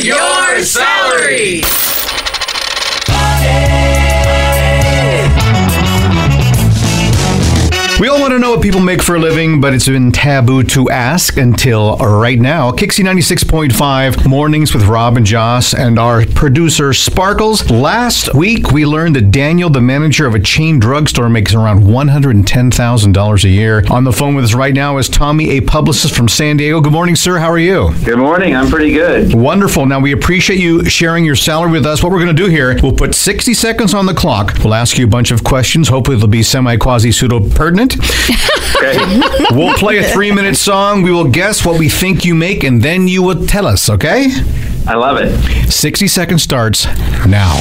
Your salary. We all want to know what people make for a living, but it's been taboo to ask until right now. Kixie 96.5 Mornings with Rob and Joss and our producer Sparkles. Last week, we learned that Daniel, the manager of a chain drugstore, makes around $110,000 a year. On the phone with us right now is Tommy, a publicist from San Diego. Good morning, sir. How are you? Good morning. I'm pretty good. Wonderful. Now, we appreciate you sharing your salary with us. What we're going to do here, we'll put 60 seconds on the clock. We'll ask you a bunch of questions. Hopefully, they'll be semi quasi pseudo pertinent. Okay. We'll play a three minute song. We will guess what we think you make, and then you will tell us, okay? I love it. 60 seconds starts now.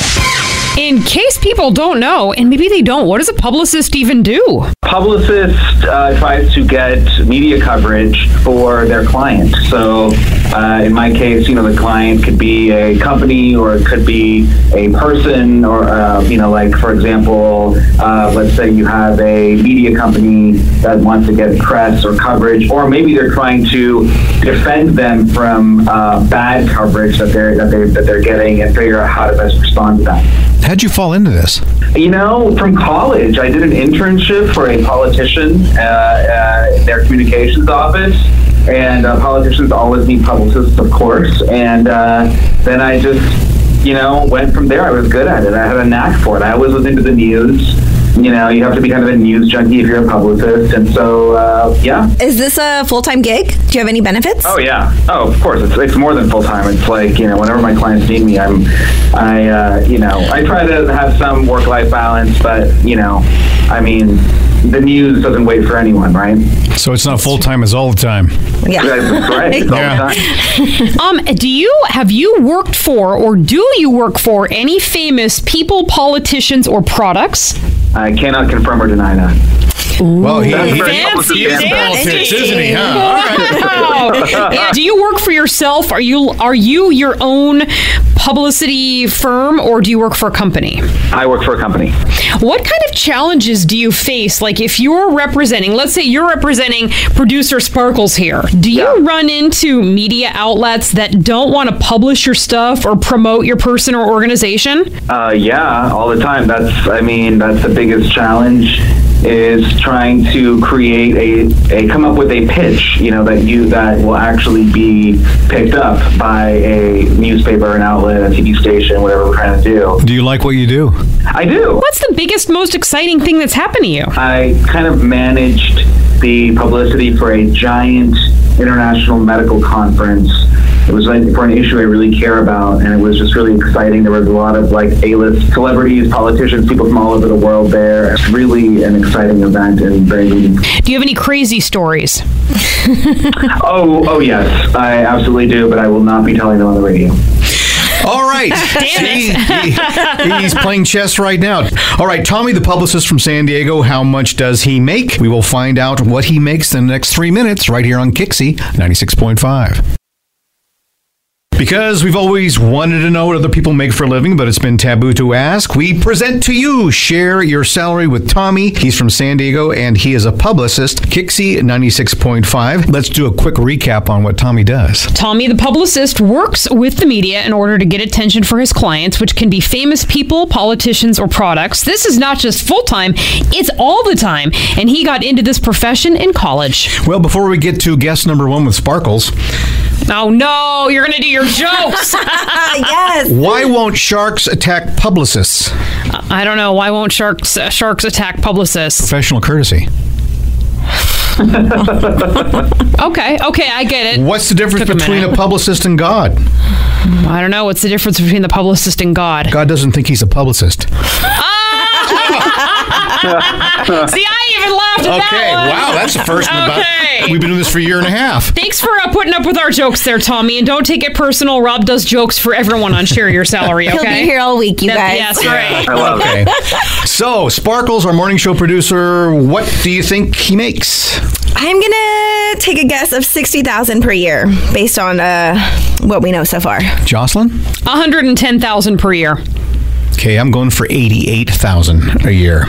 In case people don't know, and maybe they don't, what does a publicist even do? Publicist uh, tries to get media coverage for their client. So, uh, in my case, you know, the client could be a company or it could be a person, or, uh, you know, like, for example, uh, let's say you have a media company that wants to get press or coverage, or maybe they're trying to defend them from uh, bad coverage that they're, that, they, that they're getting and figure out how to best respond to that. How'd you fall into this? You know, from college, I did an internship for a politician uh, uh, their communications office. And uh, politicians always need publicists, of course. And uh, then I just, you know, went from there. I was good at it. I had a knack for it. I always was into the news. You know, you have to be kind of a news junkie if you're a publicist. And so, uh, yeah. Is this a full time gig? Do you have any benefits? Oh yeah. Oh, of course. It's, it's more than full time. It's like you know, whenever my clients need me, I'm, I, uh, you know, I try to have some work life balance, but you know, I mean, the news doesn't wait for anyone, right? So it's not full time, it's all the time. Yeah. Right. It's all the time. Um, do you have you worked for or do you work for any famous people, politicians, or products? I cannot confirm or deny that. Well, he, That's he- very Fancy, he is fancy. politics, isn't he? Huh? Wow. And do you work for yourself? Are you are you your own publicity firm or do you work for a company? I work for a company. What kind of challenges do you face? Like if you're representing, let's say you're representing producer Sparkles here, do you Yeah. run into media outlets that don't want to publish your stuff or promote your person or organization? Uh, yeah, all the time. That's, I mean, that's the biggest challenge is trying to create a, a come up with a pitch, you know, that you that will actually be picked up by a newspaper, an outlet, a TV station, whatever we're trying to do. Do you like what you do? I do. What's the biggest, most exciting thing that's happened to you? I kind of managed the publicity for a giant international medical conference. It was like for an issue I really care about, and it was just really exciting. There was a lot of like A-list celebrities, politicians, people from all over the world there. It's really an exciting event and very unique. Do you have any crazy stories? Oh, oh yes, I absolutely do, but I will not be telling them on the radio. All right. See, he- he's playing chess right now. All right, Tommy, the publicist from San Diego, how much does he make? We will find out what he makes in the next three minutes right here on Kixie 96.5. Because we've always wanted to know what other people make for a living, but it's been taboo to ask, we present to you Share Your Salary with Tommy. He's from San Diego and he is a publicist. Kixie 96.5. Let's do a quick recap on what Tommy does. Tommy, the publicist, works with the media in order to get attention for his clients, which can be famous people, politicians, or products. This is not just full time, it's all the time. And he got into this profession in college. Well, before we get to guest number one with Sparkles, Oh no, you're going to do your jokes. yes. why won't sharks attack publicists? I don't know. Why won't sharks uh, sharks attack publicists? Professional courtesy. Okay, okay, I get it. What's the difference Took between a minute. publicist and God? I don't know. What's the difference between the publicist and God? God doesn't think he's a publicist. See, I even laughed at Okay, that one. wow, that's the first one. About, Okay. we've been doing this for a year and a half. Thanks for uh, putting up with our jokes there, Tommy. And don't take it personal. Rob does jokes for everyone on Share Your Salary, okay? He'll be here all week, you That- guys. Yes, right. I love Okay. So, Sparkles, our morning show producer, what do you think he makes? I'm gonna take a guess of sixty thousand per year, based on uh, what we know so far. Jocelyn? 110000 per year. Okay, I'm going for 88,000 a year.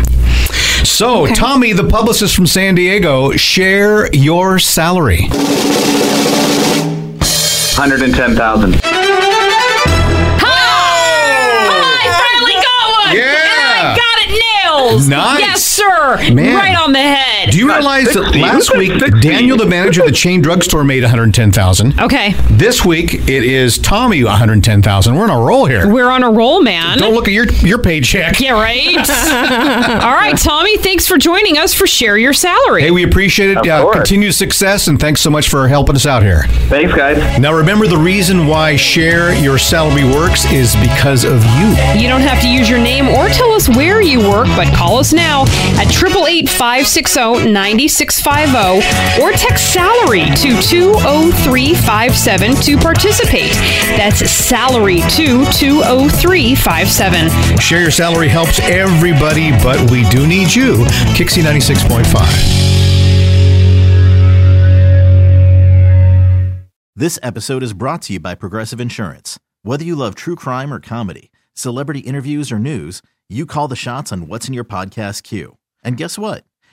So, Tommy, the publicist from San Diego, share your salary. 110,000. I finally got one! Yeah. And I got it nailed! Nice. Yes, sir! Man. Right on the head. Do you realize that last week Daniel, the manager of the chain drugstore, made 110,000? okay, This week it is Tommy 110,000. We're on a roll here. we're on a roll, man. Don't look at your your paycheck. yeah, right? All right, Tommy, thanks for joining us for Share Your Salary. Hey, we appreciate it. Of Uh, course. continued success, and thanks so much for helping us out here. Thanks, guys. Now, remember the reason why Share Your Salary works is because of you. You don't have to use your name or tell us where you work, but call us now at 888-560-9650 or text salary to 20357 to participate. That's salary to 20357. Share Your Salary helps everybody, but we do need you. Kixie 96.5. This episode is brought to you by Progressive Insurance. Whether you love true crime or comedy, celebrity interviews or news, you call the shots on what's in your podcast queue. And guess what?